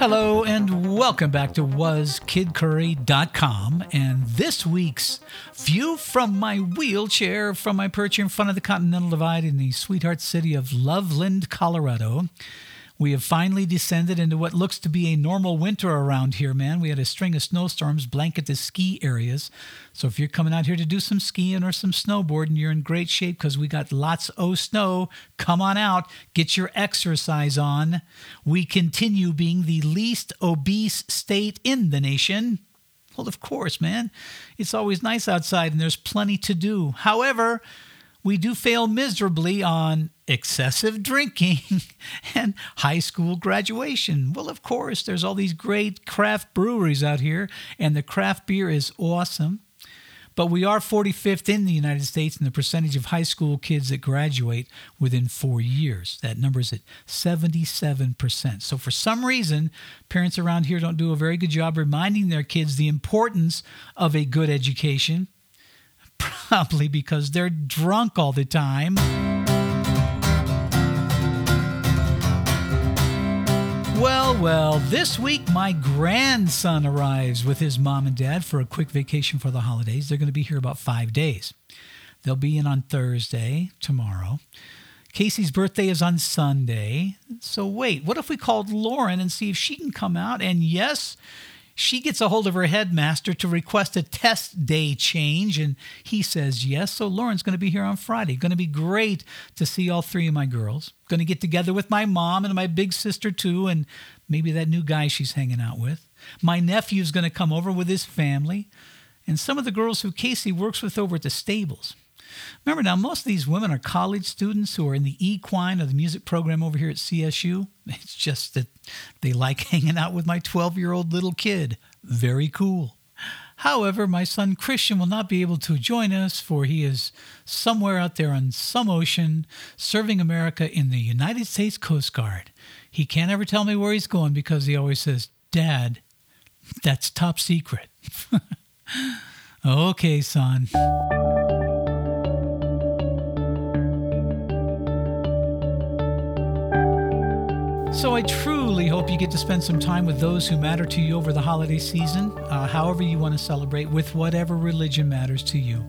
Hello and welcome back to WasKidCurry.com and this week's view from my wheelchair from my perch in front of the Continental Divide in the sweetheart city of Loveland, Colorado. We have finally descended into what looks to be a normal winter around here, man. We had a string of snowstorms blanket the ski areas. So if you're coming out here to do some skiing or some snowboarding, you're in great shape because we got lots of snow. Come on out, get your exercise on. We continue being the least obese state in the nation. Well, of course, man. It's always nice outside and there's plenty to do. However, we do fail miserably on excessive drinking and high school graduation. Well, of course, there's all these great craft breweries out here, and the craft beer is awesome. But we are 45th in the United States in the percentage of high school kids that graduate within four years. That number is at 77%. So, for some reason, parents around here don't do a very good job reminding their kids the importance of a good education Probably because they're drunk all the time. Well, well, this week my grandson arrives with his mom and dad for a quick vacation for the holidays. They're going to be here about five days. They'll be in on Thursday, tomorrow. Casey's birthday is on Sunday. So, wait, what if we called Lauren and see if she can come out? And yes, she gets a hold of her headmaster to request a test day change, and he says yes. So Lauren's going to be here on Friday. Going to be great to see all three of my girls. Going to get together with my mom and my big sister too, and maybe that new guy she's hanging out with. My nephew's going to come over with his family, and some of the girls who Casey works with over at the stables. Remember now, most of these women are college students who are in the equine or the music program over here at CSU. It's just that they like hanging out with my 12 year old little kid. Very cool. However, my son Christian will not be able to join us, for he is somewhere out there on some ocean serving America in the United States Coast Guard. He can't ever tell me where he's going because he always says, Dad, that's top secret. okay, son. So I truly hope you get to spend some time with those who matter to you over the holiday season, uh, however you want to celebrate, with whatever religion matters to you.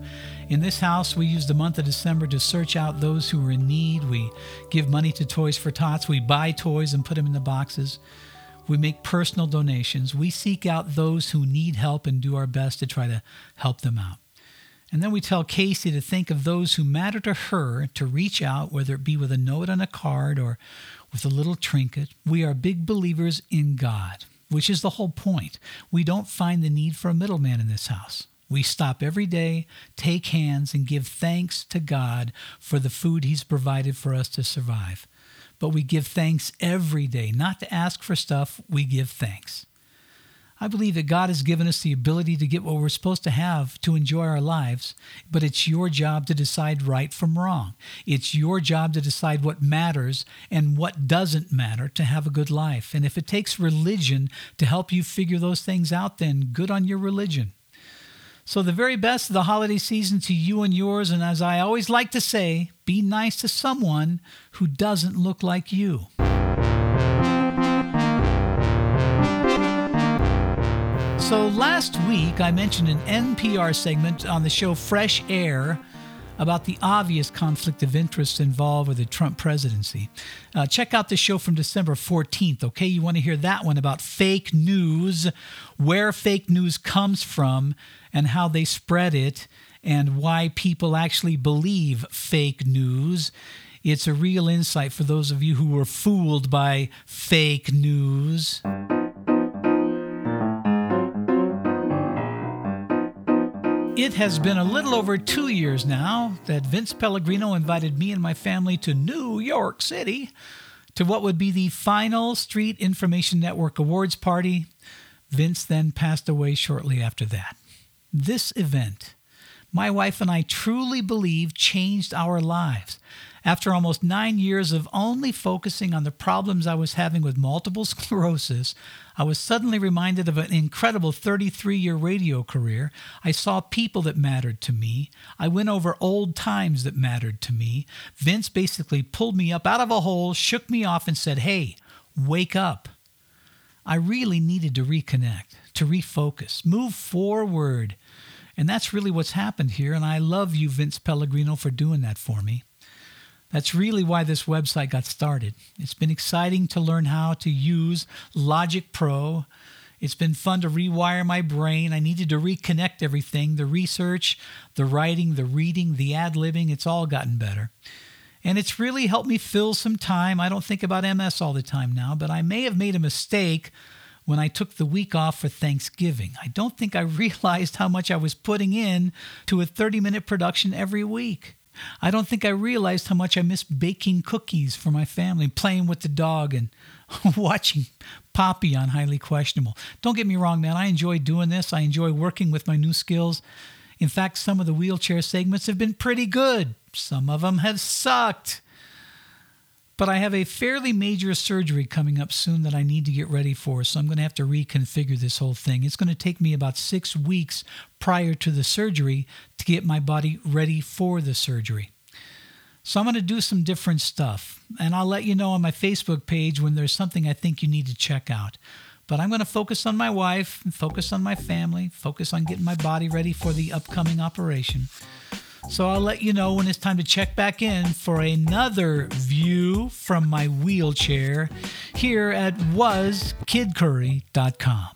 In this house, we use the month of December to search out those who are in need. We give money to Toys for Tots. We buy toys and put them in the boxes. We make personal donations. We seek out those who need help and do our best to try to help them out. And then we tell Casey to think of those who matter to her, to reach out, whether it be with a note on a card or with a little trinket. We are big believers in God, which is the whole point. We don't find the need for a middleman in this house. We stop every day, take hands, and give thanks to God for the food He's provided for us to survive. But we give thanks every day, not to ask for stuff, we give thanks. I believe that God has given us the ability to get what we're supposed to have to enjoy our lives, but it's your job to decide right from wrong. It's your job to decide what matters and what doesn't matter to have a good life. And if it takes religion to help you figure those things out, then good on your religion. So, the very best of the holiday season to you and yours. And as I always like to say, be nice to someone who doesn't look like you. So last week, I mentioned an NPR segment on the show Fresh Air about the obvious conflict of interest involved with the Trump presidency. Uh, check out the show from December 14th, okay? You want to hear that one about fake news, where fake news comes from, and how they spread it, and why people actually believe fake news. It's a real insight for those of you who were fooled by fake news. It has been a little over two years now that Vince Pellegrino invited me and my family to New York City to what would be the final Street Information Network Awards party. Vince then passed away shortly after that. This event, my wife and I truly believe, changed our lives. After almost nine years of only focusing on the problems I was having with multiple sclerosis, I was suddenly reminded of an incredible 33 year radio career. I saw people that mattered to me. I went over old times that mattered to me. Vince basically pulled me up out of a hole, shook me off, and said, Hey, wake up. I really needed to reconnect, to refocus, move forward. And that's really what's happened here. And I love you, Vince Pellegrino, for doing that for me. That's really why this website got started. It's been exciting to learn how to use Logic Pro. It's been fun to rewire my brain. I needed to reconnect everything the research, the writing, the reading, the ad libbing. It's all gotten better. And it's really helped me fill some time. I don't think about MS all the time now, but I may have made a mistake when I took the week off for Thanksgiving. I don't think I realized how much I was putting in to a 30 minute production every week. I don't think I realized how much I missed baking cookies for my family, playing with the dog, and watching Papi on Highly Questionable. Don't get me wrong, man. I enjoy doing this. I enjoy working with my new skills. In fact, some of the wheelchair segments have been pretty good. Some of them have sucked. But I have a fairly major surgery coming up soon that I need to get ready for, so I'm going to have to reconfigure this whole thing. It's going to take me about six weeks prior to the surgery to get my body ready for the surgery. So I'm going to do some different stuff, and I'll let you know on my Facebook page when there's something I think you need to check out. But I'm going to focus on my wife, focus on my family, focus on getting my body ready for the upcoming operation. So I'll let you know when it's time to check back in for another view from my wheelchair here at waskidcurry.com.